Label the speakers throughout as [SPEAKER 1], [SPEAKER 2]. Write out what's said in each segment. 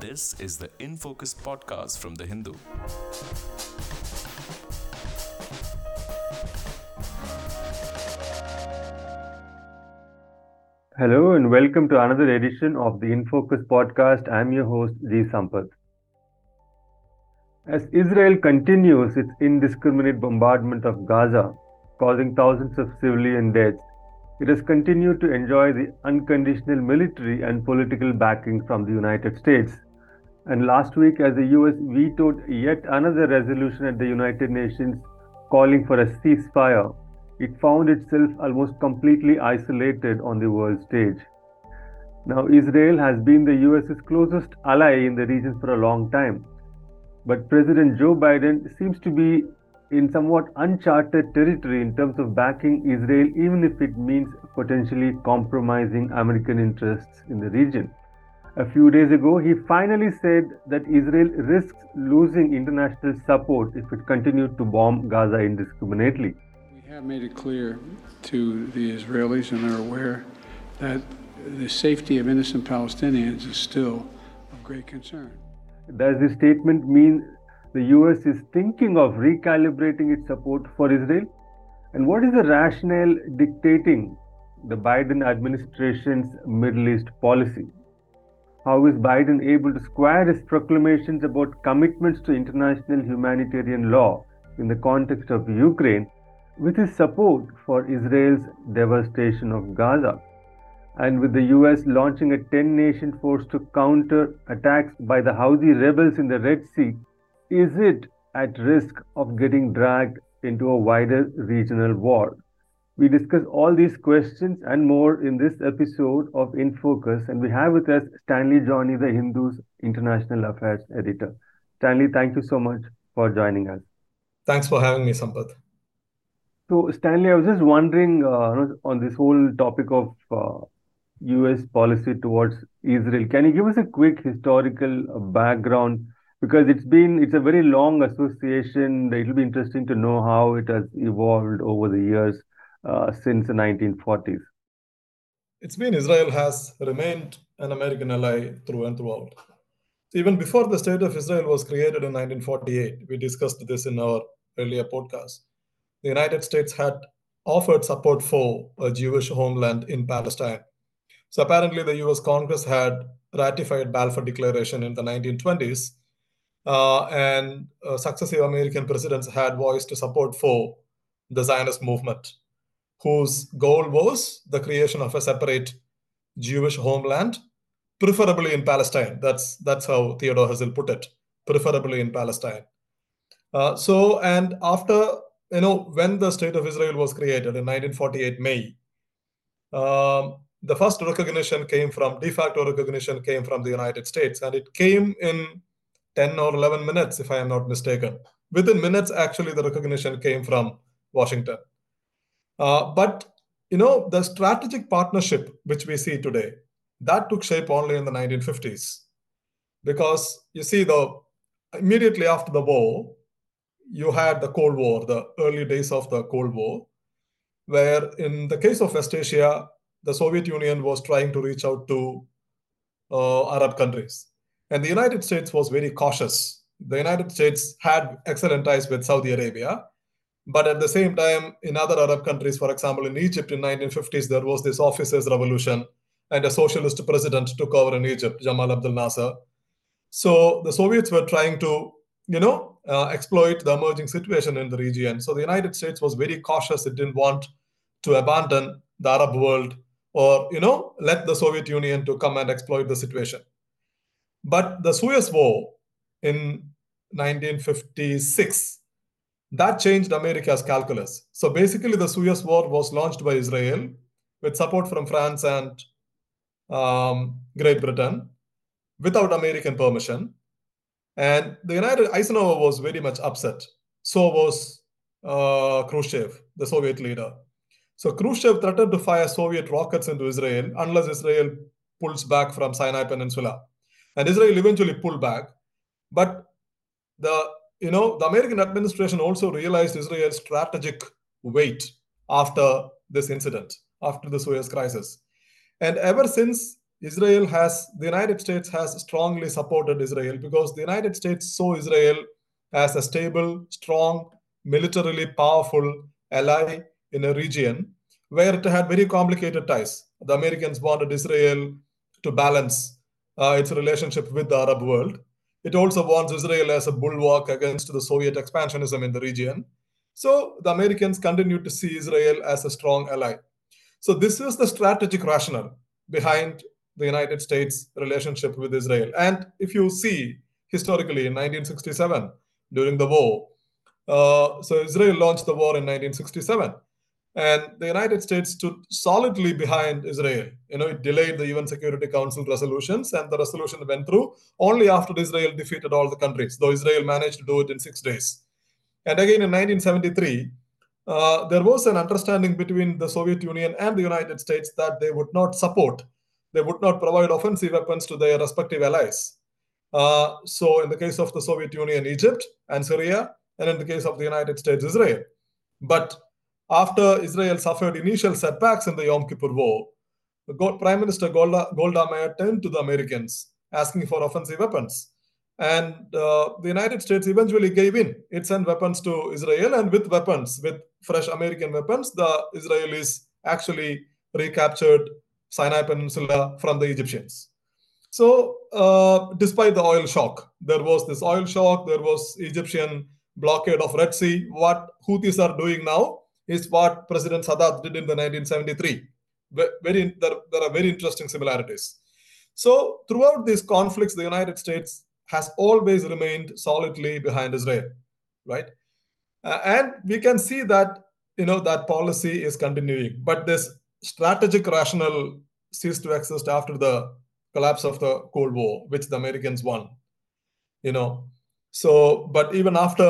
[SPEAKER 1] This is the In Focus podcast from The Hindu.
[SPEAKER 2] Hello and welcome to another edition of the In Focus podcast. I'm your host, G. Sampath. As Israel continues its indiscriminate bombardment of Gaza, causing thousands of civilian deaths, it has continued to enjoy the unconditional military and political backing from the United States. And last week, as the US vetoed yet another resolution at the United Nations calling for a ceasefire, it found itself almost completely isolated on the world stage. Now, Israel has been the US's closest ally in the region for a long time, but President Joe Biden seems to be in somewhat uncharted territory in terms of backing Israel, even if it means potentially compromising American interests in the region. A few days ago, he finally said that Israel risks losing international support if it continued to bomb Gaza indiscriminately.
[SPEAKER 3] We have made it clear to the Israelis, and they're aware, that the safety of innocent Palestinians is still of great concern.
[SPEAKER 2] Does this statement mean the US is thinking of recalibrating its support for Israel? And what is the rationale dictating the Biden administration's Middle East policy? How is Biden able to square his proclamations about commitments to international humanitarian law in the context of Ukraine with his support for Israel's devastation of Gaza? And with the US launching a 10 nation force to counter attacks by the Houthi rebels in the Red Sea, is it at risk of getting dragged into a wider regional war? We discuss all these questions and more in this episode of In Focus, and we have with us Stanley Johnny, the Hindu's international affairs editor. Stanley, thank you so much for joining us.
[SPEAKER 4] Thanks for having me, Sampath.
[SPEAKER 2] So, Stanley, I was just wondering uh, on this whole topic of uh, US policy towards Israel. Can you give us a quick historical uh, background? Because it's been it's a very long association. It'll be interesting to know how it has evolved over the years uh, since the 1940s.
[SPEAKER 4] It's been Israel has remained an American ally through and throughout. Even before the state of Israel was created in 1948, we discussed this in our earlier podcast. The United States had offered support for a Jewish homeland in Palestine. So apparently, the US Congress had ratified Balfour Declaration in the 1920s, uh, and uh, successive American presidents had voiced support for the Zionist movement whose goal was the creation of a separate Jewish homeland, preferably in Palestine. That's that's how Theodore Herzl put it, preferably in Palestine. Uh, so, and after you know when the state of Israel was created in 1948 May, um, the first recognition came from de facto recognition came from the United States, and it came in 10 or 11 minutes, if I am not mistaken. Within minutes, actually, the recognition came from Washington. Uh, but you know the strategic partnership which we see today that took shape only in the 1950s because you see the immediately after the war you had the cold war the early days of the cold war where in the case of west asia the soviet union was trying to reach out to uh, arab countries. And the united states was very cautious. The united states had excellent ties with saudi arabia but at the same time, in other Arab countries, for example, in Egypt in 1950s, there was this officers' revolution, and a socialist president took over in Egypt, Jamal Abdel Nasser. So the Soviets were trying to, you know, uh, exploit the emerging situation in the region. So the United States was very cautious; it didn't want to abandon the Arab world or, you know, let the Soviet Union to come and exploit the situation. But the Suez War in 1956 that changed America's calculus. So basically, the Suez War was launched by Israel with support from France and um, Great Britain without American permission. And the United Eisenhower was very much upset. So was uh, Khrushchev, the Soviet leader. So Khrushchev threatened to fire Soviet rockets into Israel unless Israel pulls back from Sinai Peninsula. And Israel eventually pulled back. But the you know, the American administration also realized Israel's strategic weight after this incident, after the Suez crisis. And ever since Israel has, the United States has strongly supported Israel because the United States saw Israel as a stable, strong, militarily powerful ally in a region where it had very complicated ties. The Americans wanted Israel to balance uh, its relationship with the Arab world. It also wants Israel as a bulwark against the Soviet expansionism in the region. So the Americans continued to see Israel as a strong ally. So this is the strategic rationale behind the United States relationship with Israel. And if you see historically in 1967 during the war, uh, so Israel launched the war in 1967, and the United States stood solidly behind Israel. You know, it delayed the UN Security Council resolutions, and the resolution went through only after Israel defeated all the countries, though Israel managed to do it in six days. And again in 1973, uh, there was an understanding between the Soviet Union and the United States that they would not support, they would not provide offensive weapons to their respective allies. Uh, so, in the case of the Soviet Union, Egypt and Syria, and in the case of the United States, Israel. But after Israel suffered initial setbacks in the Yom Kippur War, Prime Minister Golda, Golda Meir turned to the Americans asking for offensive weapons. And uh, the United States eventually gave in. It sent weapons to Israel, and with weapons, with fresh American weapons, the Israelis actually recaptured Sinai Peninsula from the Egyptians. So, uh, despite the oil shock, there was this oil shock, there was Egyptian blockade of Red Sea. What Houthis are doing now is what President Sadat did in the 1973. Very, there, are very interesting similarities. So, throughout these conflicts, the United States has always remained solidly behind Israel, right? Uh, and we can see that you know that policy is continuing, but this strategic rationale ceased to exist after the collapse of the Cold War, which the Americans won. You know, so, but even after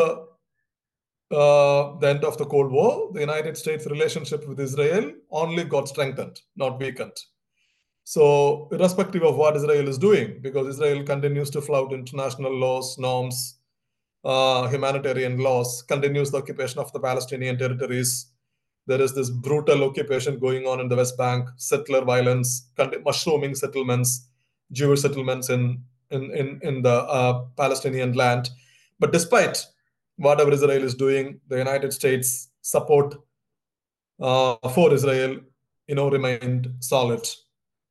[SPEAKER 4] uh, the end of the Cold War, the United States' relationship with Israel only got strengthened, not weakened. So, irrespective of what Israel is doing, because Israel continues to flout international laws, norms, uh, humanitarian laws, continues the occupation of the Palestinian territories. There is this brutal occupation going on in the West Bank, settler violence, mushrooming settlements, Jewish settlements in in in, in the uh, Palestinian land. But despite whatever Israel is doing, the United States support uh, for Israel, you know, remained solid.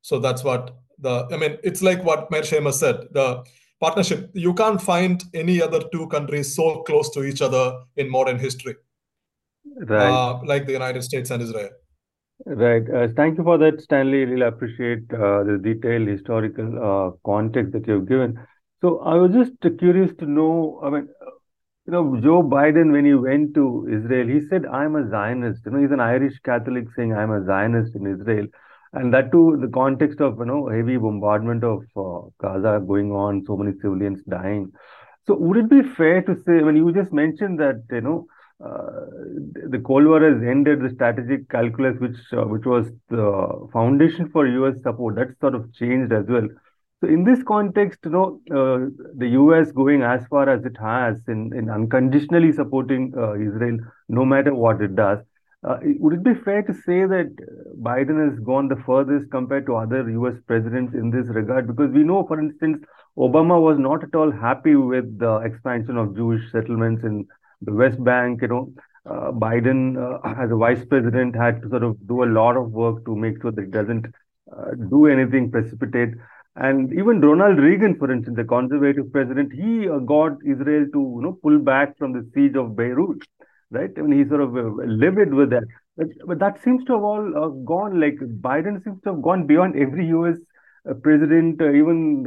[SPEAKER 4] So that's what the I mean. It's like what Mearsheimer said. The partnership you can't find any other two countries so close to each other in modern history,
[SPEAKER 2] right?
[SPEAKER 4] Uh, like the United States and Israel.
[SPEAKER 2] Right. Uh, thank you for that, Stanley. Really appreciate uh, the detailed historical uh, context that you've given. So I was just curious to know. I mean, you know, Joe Biden when he went to Israel, he said, "I'm a Zionist." You know, he's an Irish Catholic saying, "I'm a Zionist in Israel," and that too, the context of you know heavy bombardment of uh, Gaza going on, so many civilians dying. So would it be fair to say? I mean, you just mentioned that you know uh, the Cold War has ended the strategic calculus, which uh, which was the foundation for U.S. support. That sort of changed as well. So in this context, you know, uh, the U.S. going as far as it has in, in unconditionally supporting uh, Israel, no matter what it does, uh, would it be fair to say that Biden has gone the furthest compared to other U.S. presidents in this regard? Because we know, for instance, Obama was not at all happy with the expansion of Jewish settlements in the West Bank, you know, uh, Biden uh, as a vice president had to sort of do a lot of work to make sure that it doesn't uh, do anything precipitate. And even Ronald Reagan, for instance, the conservative president, he uh, got Israel to you know pull back from the siege of Beirut, right? I mean, he sort of uh, livid with that. But, but that seems to have all uh, gone. Like Biden seems to have gone beyond every U.S. president, even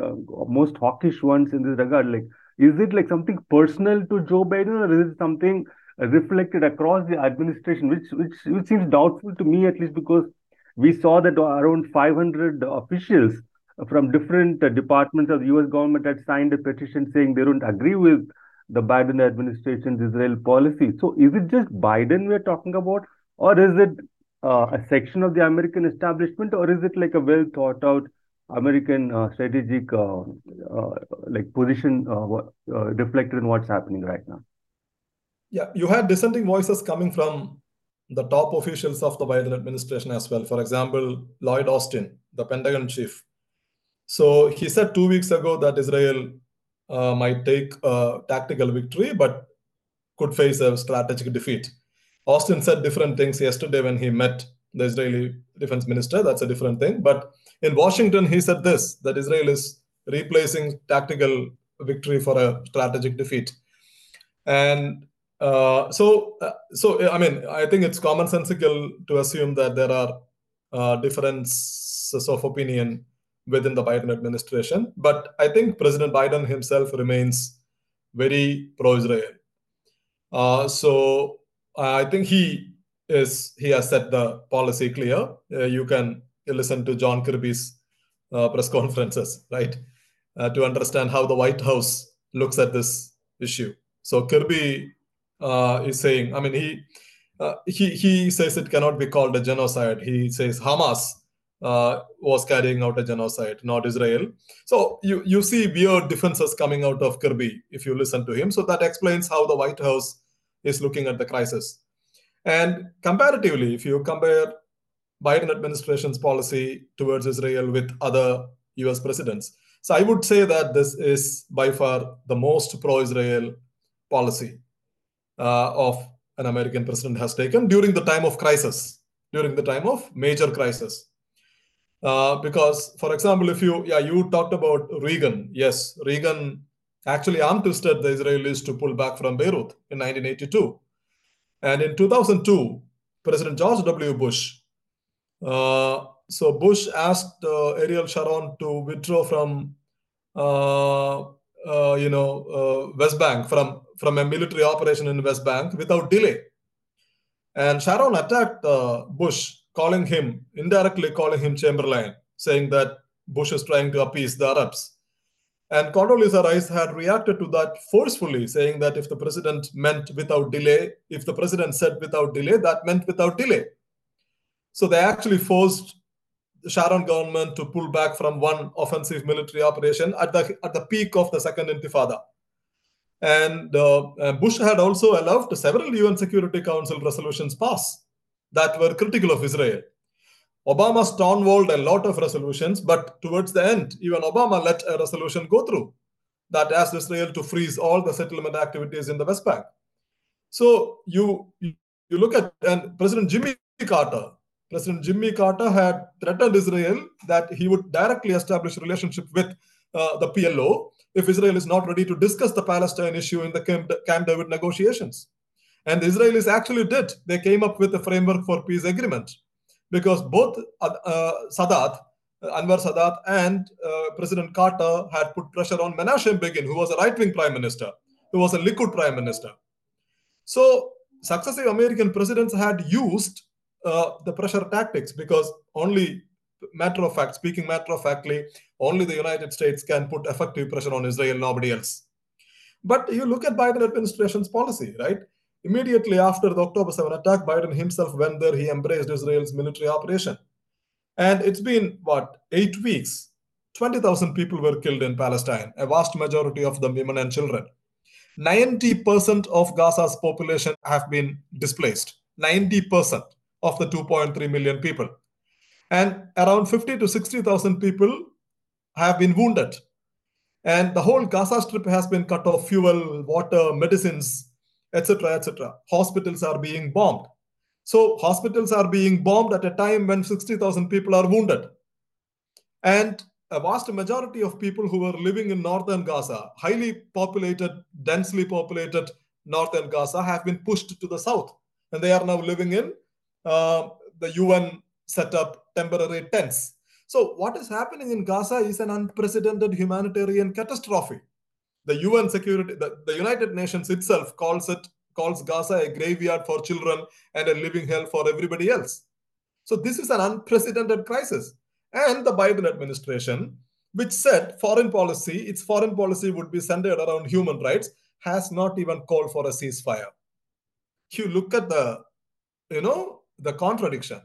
[SPEAKER 2] most hawkish ones in this regard. Like is it like something personal to Joe Biden, or is it something reflected across the administration, which which which seems doubtful to me at least because we saw that around 500 officials from different departments of the U.S. government had signed a petition saying they don't agree with the Biden administration's Israel policy. So, is it just Biden we're talking about, or is it uh, a section of the American establishment, or is it like a well thought out American uh, strategic uh, uh, like position reflected in what's happening right now.
[SPEAKER 4] Yeah, you had dissenting voices coming from the top officials of the Biden administration as well. For example, Lloyd Austin, the Pentagon chief, So he said two weeks ago that Israel uh, might take a tactical victory, but could face a strategic defeat. Austin said different things yesterday when he met the Israeli defense minister. That's a different thing. But in Washington, he said this that Israel is replacing tactical victory for a strategic defeat. And uh, so, uh, so I mean, I think it's commonsensical to assume that there are uh, differences of opinion within the Biden administration. But I think President Biden himself remains very pro-Israel. Uh, so I think he is he has set the policy clear. Uh, you can listen to John Kirby's uh, press conferences, right, uh, to understand how the White House looks at this issue. So Kirby uh, is saying, I mean, he uh, he he says it cannot be called a genocide. He says Hamas was carrying out a genocide, not Israel. So you you see weird differences coming out of Kirby if you listen to him. So that explains how the White House is looking at the crisis. And comparatively, if you compare Biden administration's policy towards Israel with other US presidents, so I would say that this is by far the most pro-Israel policy uh, of an American president has taken during the time of crisis, during the time of major crisis. Uh, because, for example, if you yeah you talked about Reagan, yes, Reagan actually arm twisted the Israelis to pull back from Beirut in 1982. And in 2002, President George W. Bush, uh, so Bush asked uh, Ariel Sharon to withdraw from, uh, uh you know, uh, West Bank from from a military operation in West Bank without delay. And Sharon attacked Bush, calling him indirectly calling him Chamberlain, saying that Bush is trying to appease the Arabs. And Condoleezza Rice had reacted to that forcefully, saying that if the president meant without delay, if the president said without delay, that meant without delay. So they actually forced the Sharon government to pull back from one offensive military operation at the at the peak of the second Intifada. And uh, Bush had also allowed several UN Security Council resolutions pass that were critical of Israel. Obama stonewalled a lot of resolutions, but towards the end, even Obama let a resolution go through that asked Israel to freeze all the settlement activities in the West Bank. So you you look at and President Jimmy Carter, President Jimmy Carter had threatened Israel that he would directly establish a relationship with uh, the PLO if Israel is not ready to discuss the Palestine issue in the Camp, Camp David negotiations. And the Israelis actually did. They came up with a framework for peace agreement because both uh, Sadat, Anwar Sadat, and uh, President Carter had put pressure on Menachem Begin, who was a right-wing prime minister, who was a Likud prime minister. So successive American presidents had used uh, the pressure tactics because only matter of fact, speaking matter of factly, only the United States can put effective pressure on Israel, nobody else. But you look at Biden administration's policy, right? Immediately after the October 7 attack, Biden himself went there. He embraced Israel's military operation. And it's been, what, eight weeks? 20,000 people were killed in Palestine, a vast majority of them women and children. 90% of Gaza's population have been displaced. 90% of the 2.3 million people. And around 50 to 60,000 people have been wounded. And the whole Gaza Strip has been cut off fuel, water, medicines, etc., etc. Hospitals are being bombed. So hospitals are being bombed at a time when 60,000 people are wounded. And a vast majority of people who were living in northern Gaza, highly populated, densely populated northern Gaza, have been pushed to the south. And they are now living in uh, the UN set up temporary tents. So, what is happening in Gaza is an unprecedented humanitarian catastrophe the UN security, the, the United Nations itself calls it calls Gaza a graveyard for children and a living hell for everybody else. So this is an unprecedented crisis. And the Biden administration, which said foreign policy, its foreign policy would be centered around human rights, has not even called for a ceasefire. You look at the, you know, the contradiction.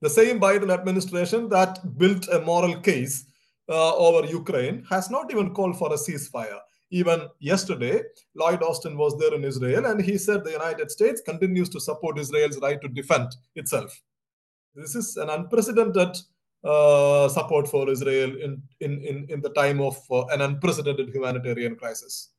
[SPEAKER 4] The same Biden administration that built a moral case uh, over Ukraine has not even called for a ceasefire. Even yesterday, Lloyd Austin was there in Israel and he said the United States continues to support Israel's right to defend itself. This is an unprecedented uh, support for Israel in, in, in, in the time of uh, an unprecedented humanitarian crisis.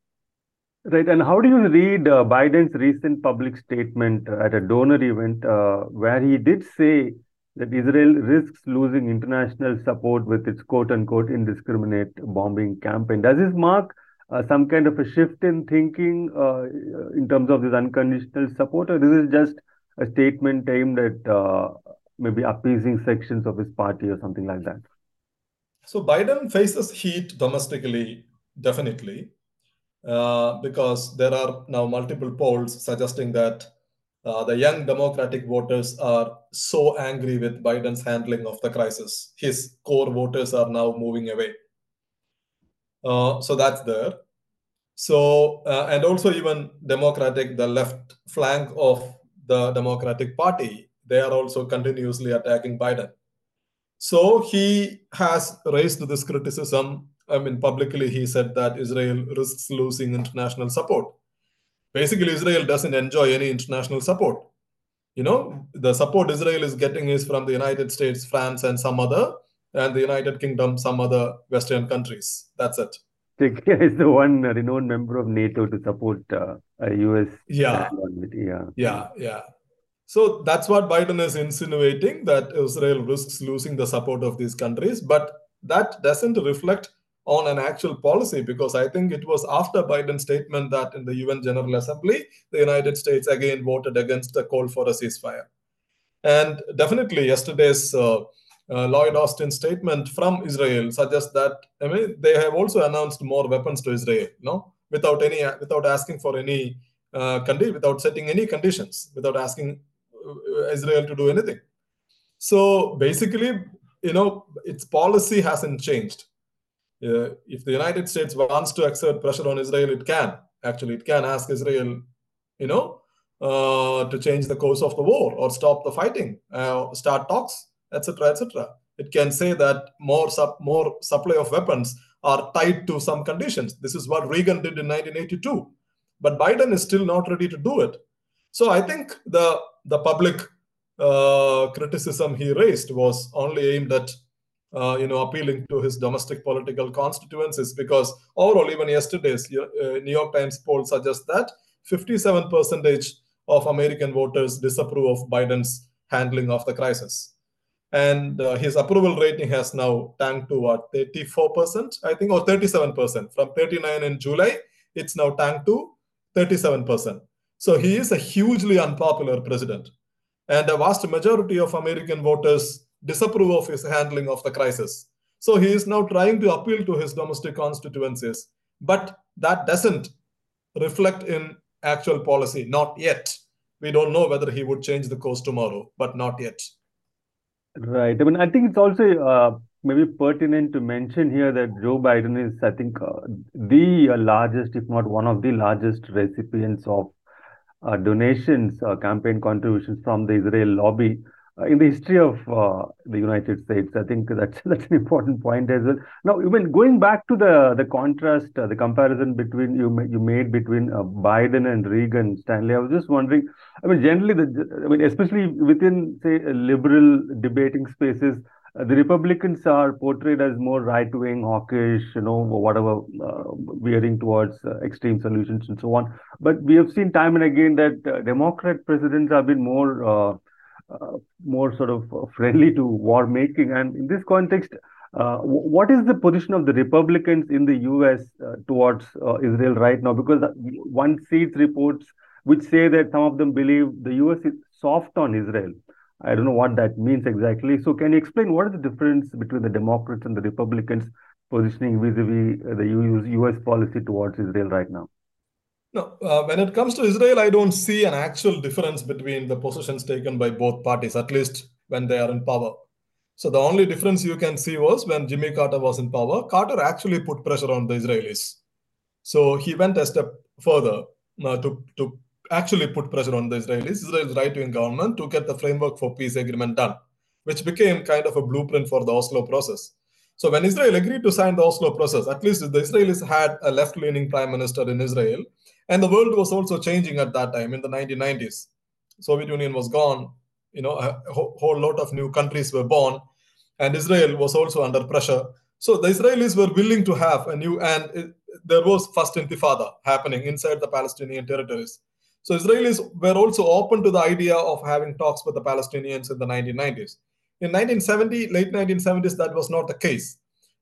[SPEAKER 2] Right. And how do you read uh, Biden's recent public statement at a donor event uh, where he did say that Israel risks losing international support with its quote unquote indiscriminate bombing campaign? Does this mark uh, some kind of a shift in thinking uh, in terms of this unconditional support, or this is just a statement aimed at uh, maybe appeasing sections of his party or something like that?
[SPEAKER 4] So Biden faces heat domestically, definitely, uh, because there are now multiple polls suggesting that uh, the young Democratic voters are so angry with Biden's handling of the crisis. His core voters are now moving away. Uh, so that's there. So, uh, and also even Democratic, the left flank of the Democratic Party, they are also continuously attacking Biden. So he has raised this criticism. I mean, publicly, he said that Israel risks losing international support. Basically, Israel doesn't enjoy any international support. You know, the support Israel is getting is from the United States, France, and some other, and the United Kingdom, some other Western countries. That's it.
[SPEAKER 2] Czechia is the one renowned member of NATO to support uh, a US.
[SPEAKER 4] Yeah.
[SPEAKER 2] Yeah.
[SPEAKER 4] Yeah. Yeah. So that's what Biden is insinuating that Israel risks losing the support of these countries. But that doesn't reflect on an actual policy because I think it was after Biden's statement that in the UN General Assembly, the United States again voted against the call for a ceasefire. And definitely yesterday's uh, uh, Lloyd Austin statement from Israel suggests that I mean they have also announced more weapons to Israel, know, without any without asking for any uh, condi- without setting any conditions, without asking uh, Israel to do anything. So basically, you know, its policy hasn't changed. Uh, if the United States wants to exert pressure on Israel, it can. Actually, it can ask Israel, you know, uh, to change the course of the war or stop the fighting, uh, start talks etc., etc. It can say that more sup- more supply of weapons are tied to some conditions. This is what Reagan did in 1982, but Biden is still not ready to do it. So I think the the public uh, criticism he raised was only aimed at uh, you know appealing to his domestic political constituencies because overall even yesterday's uh, new york times poll suggests that 57 percentage of american voters disapprove of biden's handling of the crisis and uh, his approval rating has now tanked to what 34% i think or 37% from 39 in july it's now tanked to 37% so he is a hugely unpopular president. And a vast majority of american voters disapprove of his handling of the crisis. So he is now trying to appeal to his domestic constituencies but that doesn't reflect in actual policy not yet. We don't know whether he would change the course tomorrow but not yet
[SPEAKER 2] Right. I mean, I think it's also uh, maybe pertinent to mention here that Joe Biden is, I think, uh, the largest, if not one of the largest recipients of uh, donations, uh, campaign contributions from the Israel lobby uh, in the history of uh, the United States. I think that's that's an important point as well. Now, even going back to the the contrast, the comparison between you you made between Biden and Reagan, Stanley, I was just wondering. I mean, generally, the I mean, especially within say liberal debating spaces, uh, the Republicans are portrayed as more right wing, hawkish, you know, whatever, uh, veering towards uh, extreme solutions and so on. But we have seen time and again that Democrat presidents have been more. More sort of friendly to war making, and in this context, uh, what is the position of the Republicans in the US uh, towards uh, Israel right now? Because one sees reports which say that some of them believe the US is soft on Israel. I don't know what that means exactly. So, can you explain what is the difference between the Democrats and the Republicans positioning vis a vis the US policy towards Israel right now?
[SPEAKER 4] No, uh, when it comes to Israel, I don't see an actual difference between the positions taken by both parties, at least when they are in power. So the only difference you can see was when Jimmy Carter was in power, Carter actually put pressure on the Israelis. So he went a step further uh, to, to actually put pressure on the Israelis, Israel's right wing government, to get the framework for peace agreement done, which became kind of a blueprint for the Oslo process. So when Israel agreed to sign the Oslo process, at least the Israelis had a left leaning prime minister in Israel, and the world was also changing at that time in the 1990s. Soviet Union was gone, you know, a whole lot of new countries were born, and Israel was also under pressure. So the Israelis were willing to have a new, and it, there was first intifada happening inside the Palestinian territories. So Israelis were also open to the idea of having talks with the Palestinians in the 1990s. In 1970, late 1970s, that was not the case.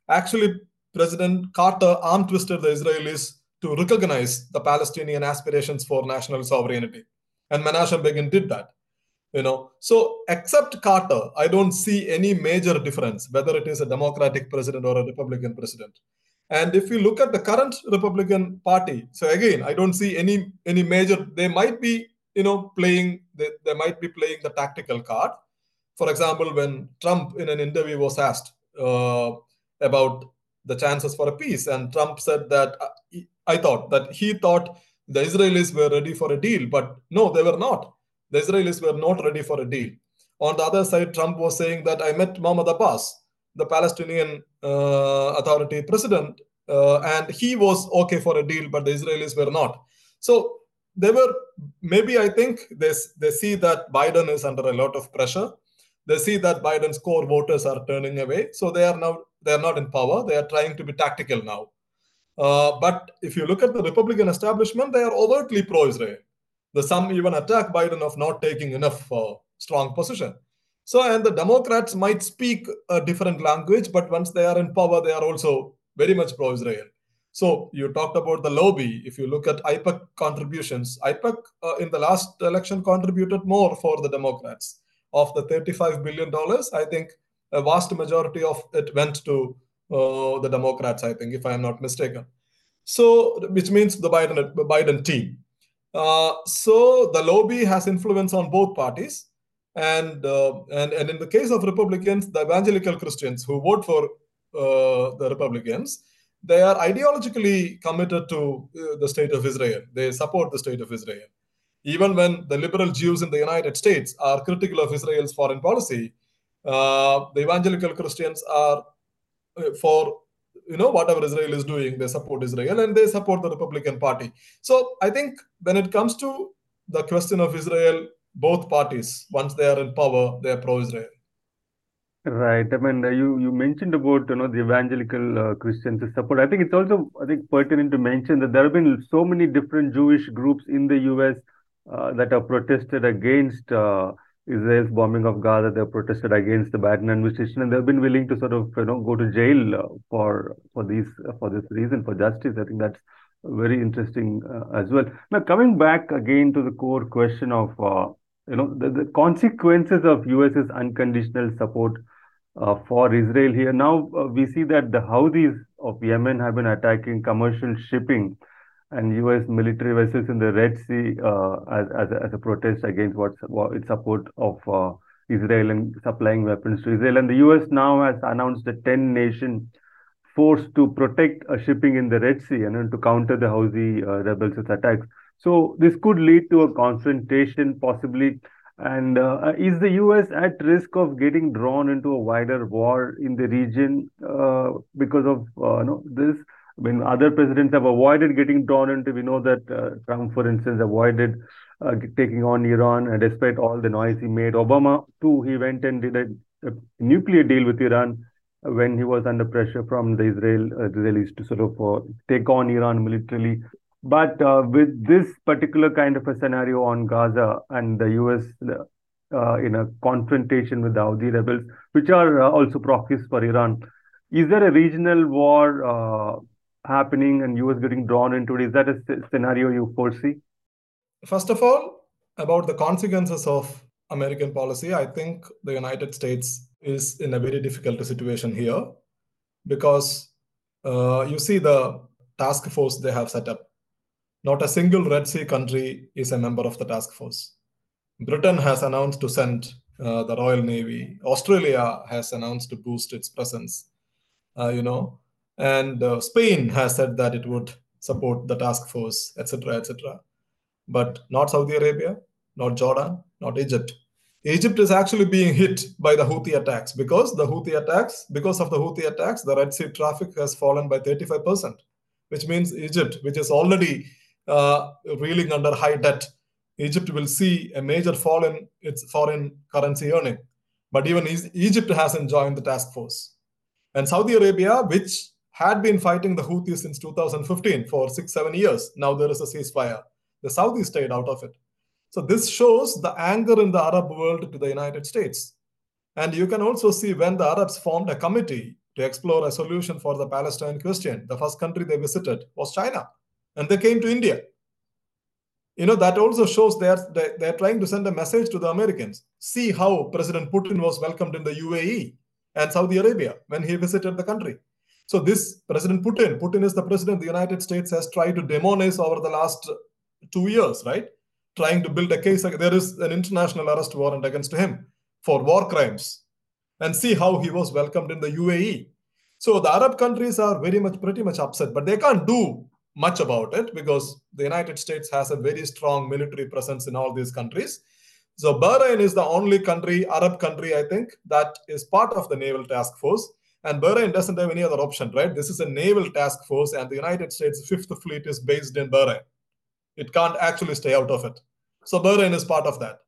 [SPEAKER 4] Actually, President Carter arm twisted the Israelis to recognize the Palestinian aspirations for national sovereignty. And Menachem Begin did that. You know, so except Carter, I don't see any major difference whether it is a Democratic president or a Republican president. And if you look at the current Republican Party, so again, I don't see any any major. They might be, you know, playing. They, they might be playing the tactical card. For example, when Trump in an interview was asked uh, about the chances for a peace, and Trump said that uh, I thought that he thought the Israelis were ready for a deal, but no, they were not. The Israelis were not ready for a deal. On the other side, Trump was saying that I met Mahmoud Abbas, the Palestinian uh, Authority president, uh, and he was okay for a deal, but the Israelis were not. So they were maybe I think they, they see that Biden is under a lot of pressure. They see that Biden's core voters are turning away, so they are now they are not in power. They are trying to be tactical now. Uh, but if you look at the Republican establishment, they are overtly pro-Israel. The some even attack Biden of not taking enough uh, strong position. So, and the Democrats might speak a different language, but once they are in power, they are also very much pro Israel. So, you talked about the lobby. If you look at AIPAC contributions, AIPAC uh, in the last election contributed more for the Democrats. Of the $35 billion, I think a vast majority of it went to uh, the Democrats, I think, if I am not mistaken. So, which means the Biden, Biden team. Uh, so the lobby has influence on both parties and uh, and and in the case of republicans the evangelical christians who vote for uh, the republicans they are ideologically committed to uh, the state of israel they support the state of israel even when the liberal jews in the united states are critical of israel's foreign policy uh, the evangelical christians are for you know whatever israel is doing they support israel and they support the republican party so i think when it comes to the question of israel both parties, once they are in power, they are pro-Israel.
[SPEAKER 2] Right. I mean, you you mentioned about you know the evangelical uh, Christians support. I think it's also I think pertinent to mention that there have been so many different Jewish groups in the U.S. Uh, that have protested against uh, Israel's bombing of Gaza. They have protested against the Biden administration, and they've been willing to sort of you know go to jail uh, for for these for this reason for justice. I think that's very interesting uh, as well. Now, coming back again to the core question of you know the, the consequences of US's unconditional support uh, for Israel here. Now uh, we see that the Houthis of Yemen have been attacking commercial shipping and US military vessels in the Red Sea uh, as, as, a, as a protest against what's what its support of uh, Israel and supplying weapons to Israel. And the US now has announced a 10 nation force to protect shipping in the Red Sea and to counter the Houthi uh, rebels' attacks. So this could lead to a confrontation, possibly. And uh, is the U.S. at risk of getting drawn into a wider war in the region uh, because of uh, this? I mean, other presidents have avoided getting drawn into. We know that uh, Trump, for instance, avoided uh, taking on Iran, and despite all the noise he made. Obama too, he went and did a, a nuclear deal with Iran when he was under pressure from the Israel uh, Israelis to sort of take on Iran militarily. But uh, with this particular kind of a scenario on Gaza and the US uh, in a confrontation with the Houthi rebels, which are uh, also proxies for Iran, is there a regional war uh, happening and US getting drawn into it? Is that a scenario you foresee?
[SPEAKER 4] First of all, about the consequences of American policy, I think the United States is in a very difficult situation here because uh, you see the task force they have set up not a single Red Sea country is a member of the task force. Britain has announced to send uh, the Royal Navy. Australia has announced to boost its presence, uh, you know, and uh, Spain has said that it would support the task force, etc., etc. But not Saudi Arabia, not Jordan, not Egypt. Egypt is actually being hit by the Houthi attacks because the Houthi attacks, because of the Houthi attacks, the Red Sea traffic has fallen by 35%, which means Egypt, which is already uh, reeling under high debt, Egypt will see a major fall in its foreign currency earning. But even Egypt hasn't joined the task force. And Saudi Arabia, which had been fighting the Houthis since 2015 for six, seven years, now there is a ceasefire. The Saudis stayed out of it. So this shows the anger in the Arab world to the United States. And you can also see when the Arabs formed a committee to explore a solution for the Palestine question, the first country they visited was China. And they came to India. You know, that also shows they're, they're trying to send a message to the Americans. See how President Putin was welcomed in the UAE and Saudi Arabia when he visited the country. So this President Putin, Putin is the president of the United States has tried to demonize over the last two years, right? Trying to build a case. There is an international arrest warrant against him for war crimes. And see how he was welcomed in the UAE. So the Arab countries are very much, pretty much upset, but they can't do much about it because the United States has a very strong military presence in all these countries. So Bahrain is the only country, Arab country, I think, that is part of the naval task force. And Bahrain doesn't have any other option, right? This is a naval task force, and the United States Fifth Fleet is based in Bahrain. It can't actually stay out of it. So Bahrain is part of that.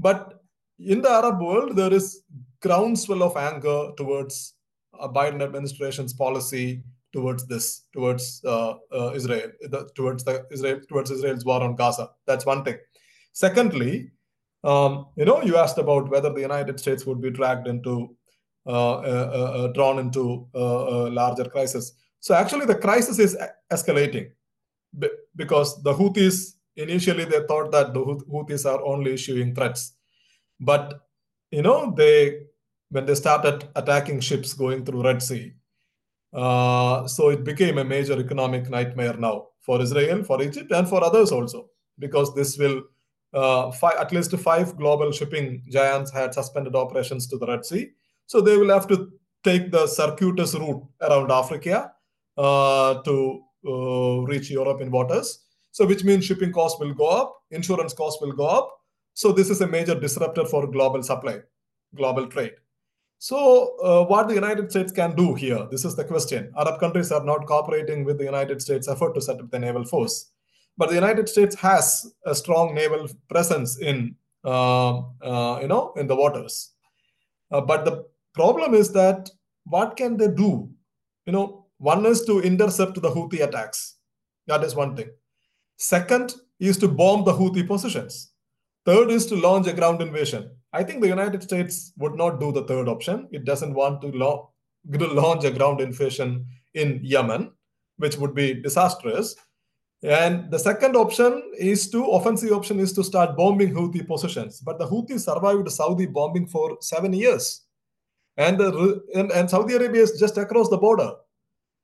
[SPEAKER 4] But in the Arab world, there is groundswell of anger towards a Biden administration's policy towards this, towards uh, uh, Israel, the, towards the Israel, towards Israel's war on Gaza. That's one thing. Secondly, um, you know, you asked about whether the United States would be dragged into, Uh, uh, uh, drawn into a larger crisis. So actually, the crisis is escalating because the Houthis initially they thought that the Houthis are only issuing threats, but you know they when they started attacking ships going through Red Sea, uh, so it became a major economic nightmare now for Israel, for Egypt, and for others also because this will uh, five, at least five global shipping giants had suspended operations to the Red Sea. So they will have to take the circuitous route around Africa uh, to uh, reach European waters. So which means shipping costs will go up, insurance costs will go up. So this is a major disruptor for global supply, global trade. So uh, what the United States can do here? This is the question. Arab countries are not cooperating with the United States effort to set up the naval force. But the United States has a strong naval presence in, uh, uh, you know, in the waters. Uh, but the problem is that what can they do? You know, one is to intercept the Houthi attacks. That is one thing. Second is to bomb the Houthi positions. Third is to launch a ground invasion. I think the United States would not do the third option. It doesn't want to launch a ground invasion in Yemen, which would be disastrous. And the second option is to offensive option is to start bombing Houthi positions. But the Houthis survived Saudi bombing for seven years, and, the, and, and Saudi Arabia is just across the border.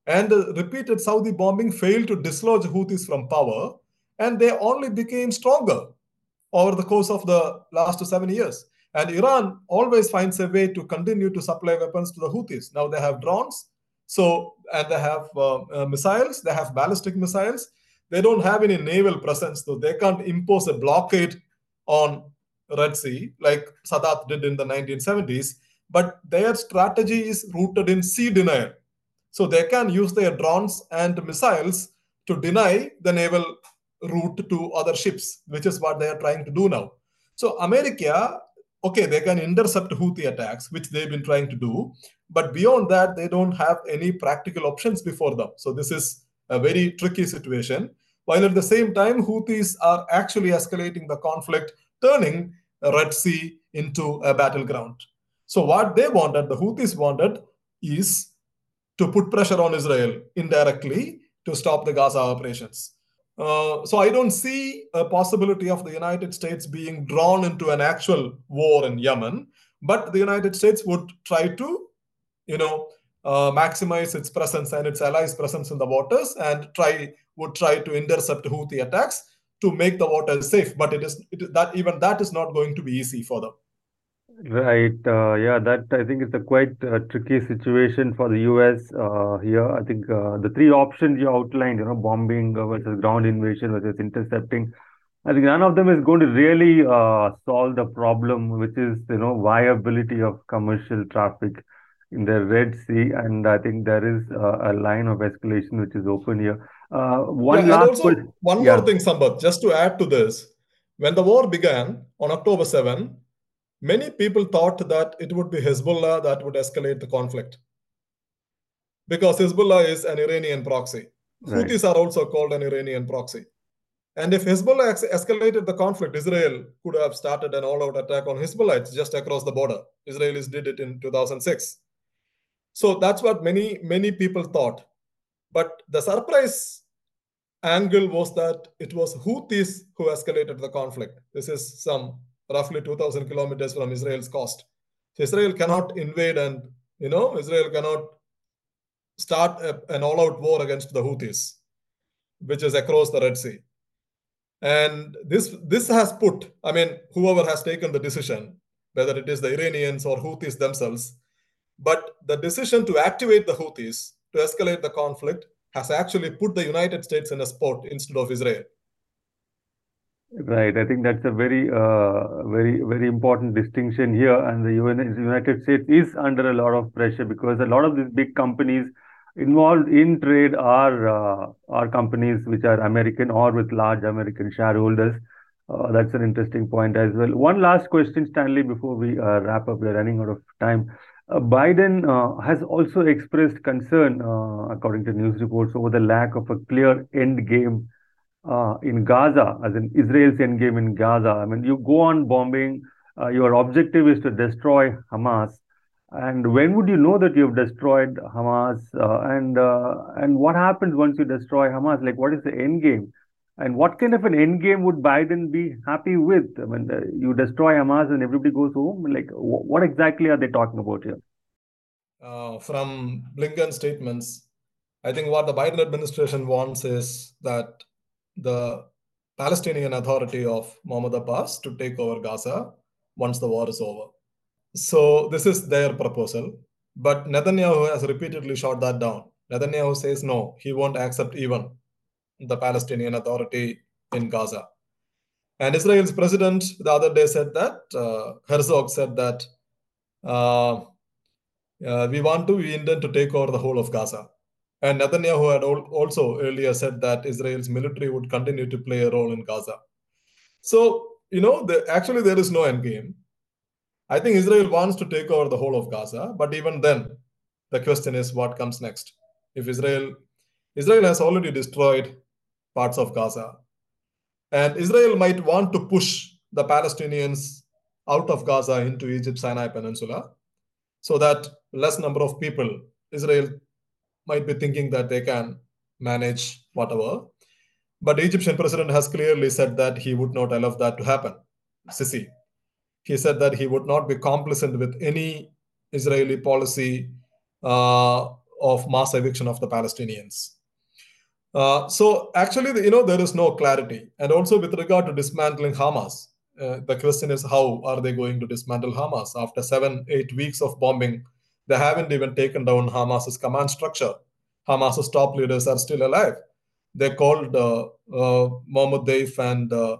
[SPEAKER 4] And the repeated Saudi bombing failed to dislodge Houthis from power, and they only became stronger over the course of the last seven years. And Iran always finds a way to continue to supply weapons to the Houthis. Now they have drones, so and they have uh, uh, missiles, they have ballistic missiles they don't have any naval presence, so they can't impose a blockade on Red Sea like Sadat did in the 1970s. But their strategy is rooted in sea denial. So they can use their drones and missiles to deny the naval route to other ships, which is what they are trying to do now. So America, okay, they can intercept Houthi attacks, which they've been trying to do, but beyond that, they don't have any practical options before them. So this is a very tricky situation while at the same time, Houthis are actually escalating the conflict, turning Red Sea into a battleground. So, what they wanted, the Houthis wanted, is to put pressure on Israel indirectly to stop the Gaza operations. Uh, so, I don't see a possibility of the United States being drawn into an actual war in Yemen, but the United States would try to, you know, uh, maximize its presence and its allies' presence in the waters and try would try to intercept Houthi attacks to make the waters safe. But it is it, that even that is not going to be easy for them.
[SPEAKER 2] Right. Uh, yeah, that I think it's a quite uh, tricky situation for the US uh, here. I think uh, the three options you outlined, you know, bombing versus ground invasion versus intercepting, I think none of them is going to really uh, solve the problem, which is, you know, viability of commercial traffic in the Red Sea. And I think there is a line of escalation which is open here. Uh, one
[SPEAKER 4] yeah, last also, one yeah. more thing, Sampath, just to add to this. When the war began on October 7, many people thought that it would be Hezbollah that would escalate the conflict because Hezbollah is an Iranian proxy. Right. Houthis are also called an Iranian proxy. And if Hezbollah escalated the conflict, Israel could have started an all out attack on Hezbollah just across the border. Israelis did it in 2006. So that's what many, many people thought. But the surprise angle was that it was Houthis who escalated the conflict. This is some roughly 2,000 kilometers from Israel's coast. So Israel cannot invade and, you know, Israel cannot start a, an all out war against the Houthis, which is across the Red Sea. And this this has put, I mean, whoever has taken the decision, whether it is the Iranians or Houthis themselves, but the decision to activate the Houthis to escalate the conflict has actually put the United States in a spot instead of Israel.
[SPEAKER 2] Right. I think that's a very, uh, very, very important distinction here. And the United States is under a lot of pressure because a lot of these big companies involved in trade are uh, are companies which are American or with large American shareholders. Uh, that's an interesting point as well. One last question, Stanley, before we uh, wrap up. We're running out of time. Uh, Biden uh, has also expressed concern, according to news reports, over the lack of a clear end game in Gaza, as in Israel's end game in Gaza. I mean, you go on bombing. your objective is to destroy Hamas and when would you know that you've destroyed Hamas? Uh, and uh, and what happens once you destroy Hamas? Like, what is the end game? And what kind of an end game would Biden be happy with? I mean, uh, you destroy Hamas and everybody goes home. Like, what exactly are they talking about here?
[SPEAKER 4] Uh, from Blinken's statements, I think what the Biden administration wants is that the Palestinian Authority of Mahmoud Abbas to take over Gaza once the war is over. So this is their proposal. But Netanyahu has repeatedly shot that down. Netanyahu says no, he won't accept even the Palestinian Authority in Gaza. And Israel's president the other day said that, uh, Herzog said that uh, uh, we want to, we intend to take over the whole of Gaza. And Netanyahu had also earlier said that Israel's military would continue to play a role in Gaza. So, you know, the, actually there is no end game. I think Israel wants to take over the whole of Gaza, but even then, the question is what comes next. If Israel, Israel has already destroyed parts of Gaza, and Israel might want to push the Palestinians out of Gaza into Egypt Sinai Peninsula, so that less number of people, Israel might be thinking that they can manage whatever. But Egyptian president has clearly said that he would not allow that to happen. Sisi, he said that he would not be complicit with any Israeli policy uh, of mass eviction of the Palestinians. Uh, so actually, you know, there is no clarity. And also with regard to dismantling Hamas, uh, the question is how are they going to dismantle Hamas? After seven, eight weeks of bombing, they haven't even taken down Hamas's command structure. Hamas's top leaders are still alive. They called uh, uh, Mahmoud Deif and uh,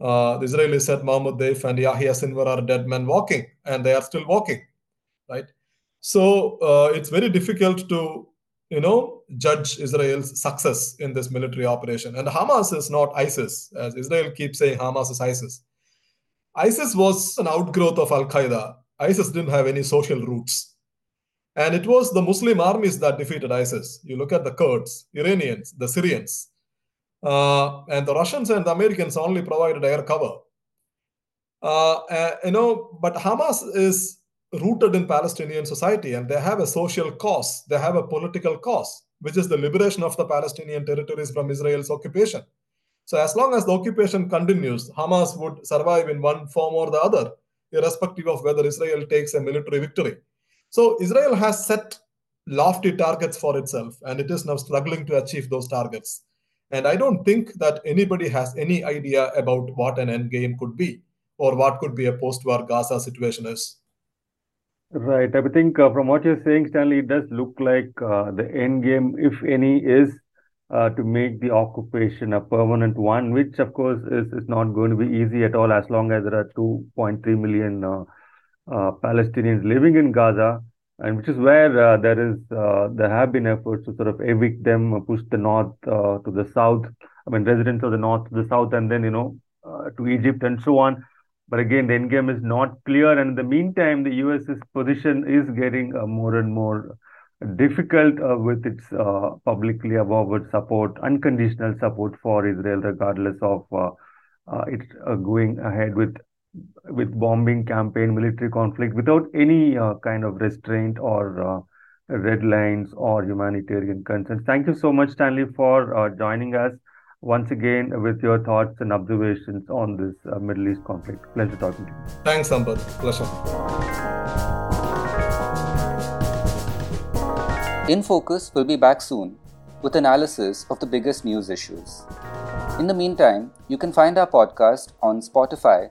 [SPEAKER 4] uh, the Israelis said Mahmoud Deif and Yahya Sinwar are dead men walking, and they are still walking, right? So uh, it's very difficult to, you know, judge Israel's success in this military operation. And Hamas is not ISIS, as Israel keeps saying Hamas is ISIS. ISIS was an outgrowth of Al Qaeda. ISIS didn't have any social roots. And it was the Muslim armies that defeated ISIS. You look at the Kurds, Iranians, the Syrians, uh, and the Russians and the Americans only provided air cover. Uh, uh, you know, but Hamas is rooted in Palestinian society and they have a social cause, they have a political cause, which is the liberation of the Palestinian territories from Israel's occupation. So, as long as the occupation continues, Hamas would survive in one form or the other, irrespective of whether Israel takes a military victory. So, Israel has set lofty targets for itself, and it is now struggling to achieve those targets. And I don't think that anybody has any idea about what an end game could be or what could be a post war Gaza situation is.
[SPEAKER 2] Right. I think uh, from what you're saying, Stanley, it does look like uh, the end game, if any, is uh, to make the occupation a permanent one, which of course is, is not going to be easy at all as long as there are 2.3 million uh, Palestinians living in Gaza and which is where uh, there is uh, there have been efforts to sort of evict them, uh, push the north uh, to the south. I mean, residents of the north to the south, and then you know uh, to Egypt and so on. But again, the end game is not clear. And in the meantime, the US's position is getting uh, more and more difficult uh, with its uh, publicly avowed support, unconditional support for Israel, regardless of uh, uh, it uh, going ahead with with bombing campaign, military conflict, without any uh, kind of restraint or uh, red lines or humanitarian concerns. Thank you so much, Stanley, for uh, joining us once again with your thoughts and observations on this uh, Middle East conflict. Pleasure talking to you.
[SPEAKER 4] Thanks, Sampath. Pleasure.
[SPEAKER 5] In Focus will be back soon with analysis of the biggest news issues. In the meantime, you can find our podcast on Spotify,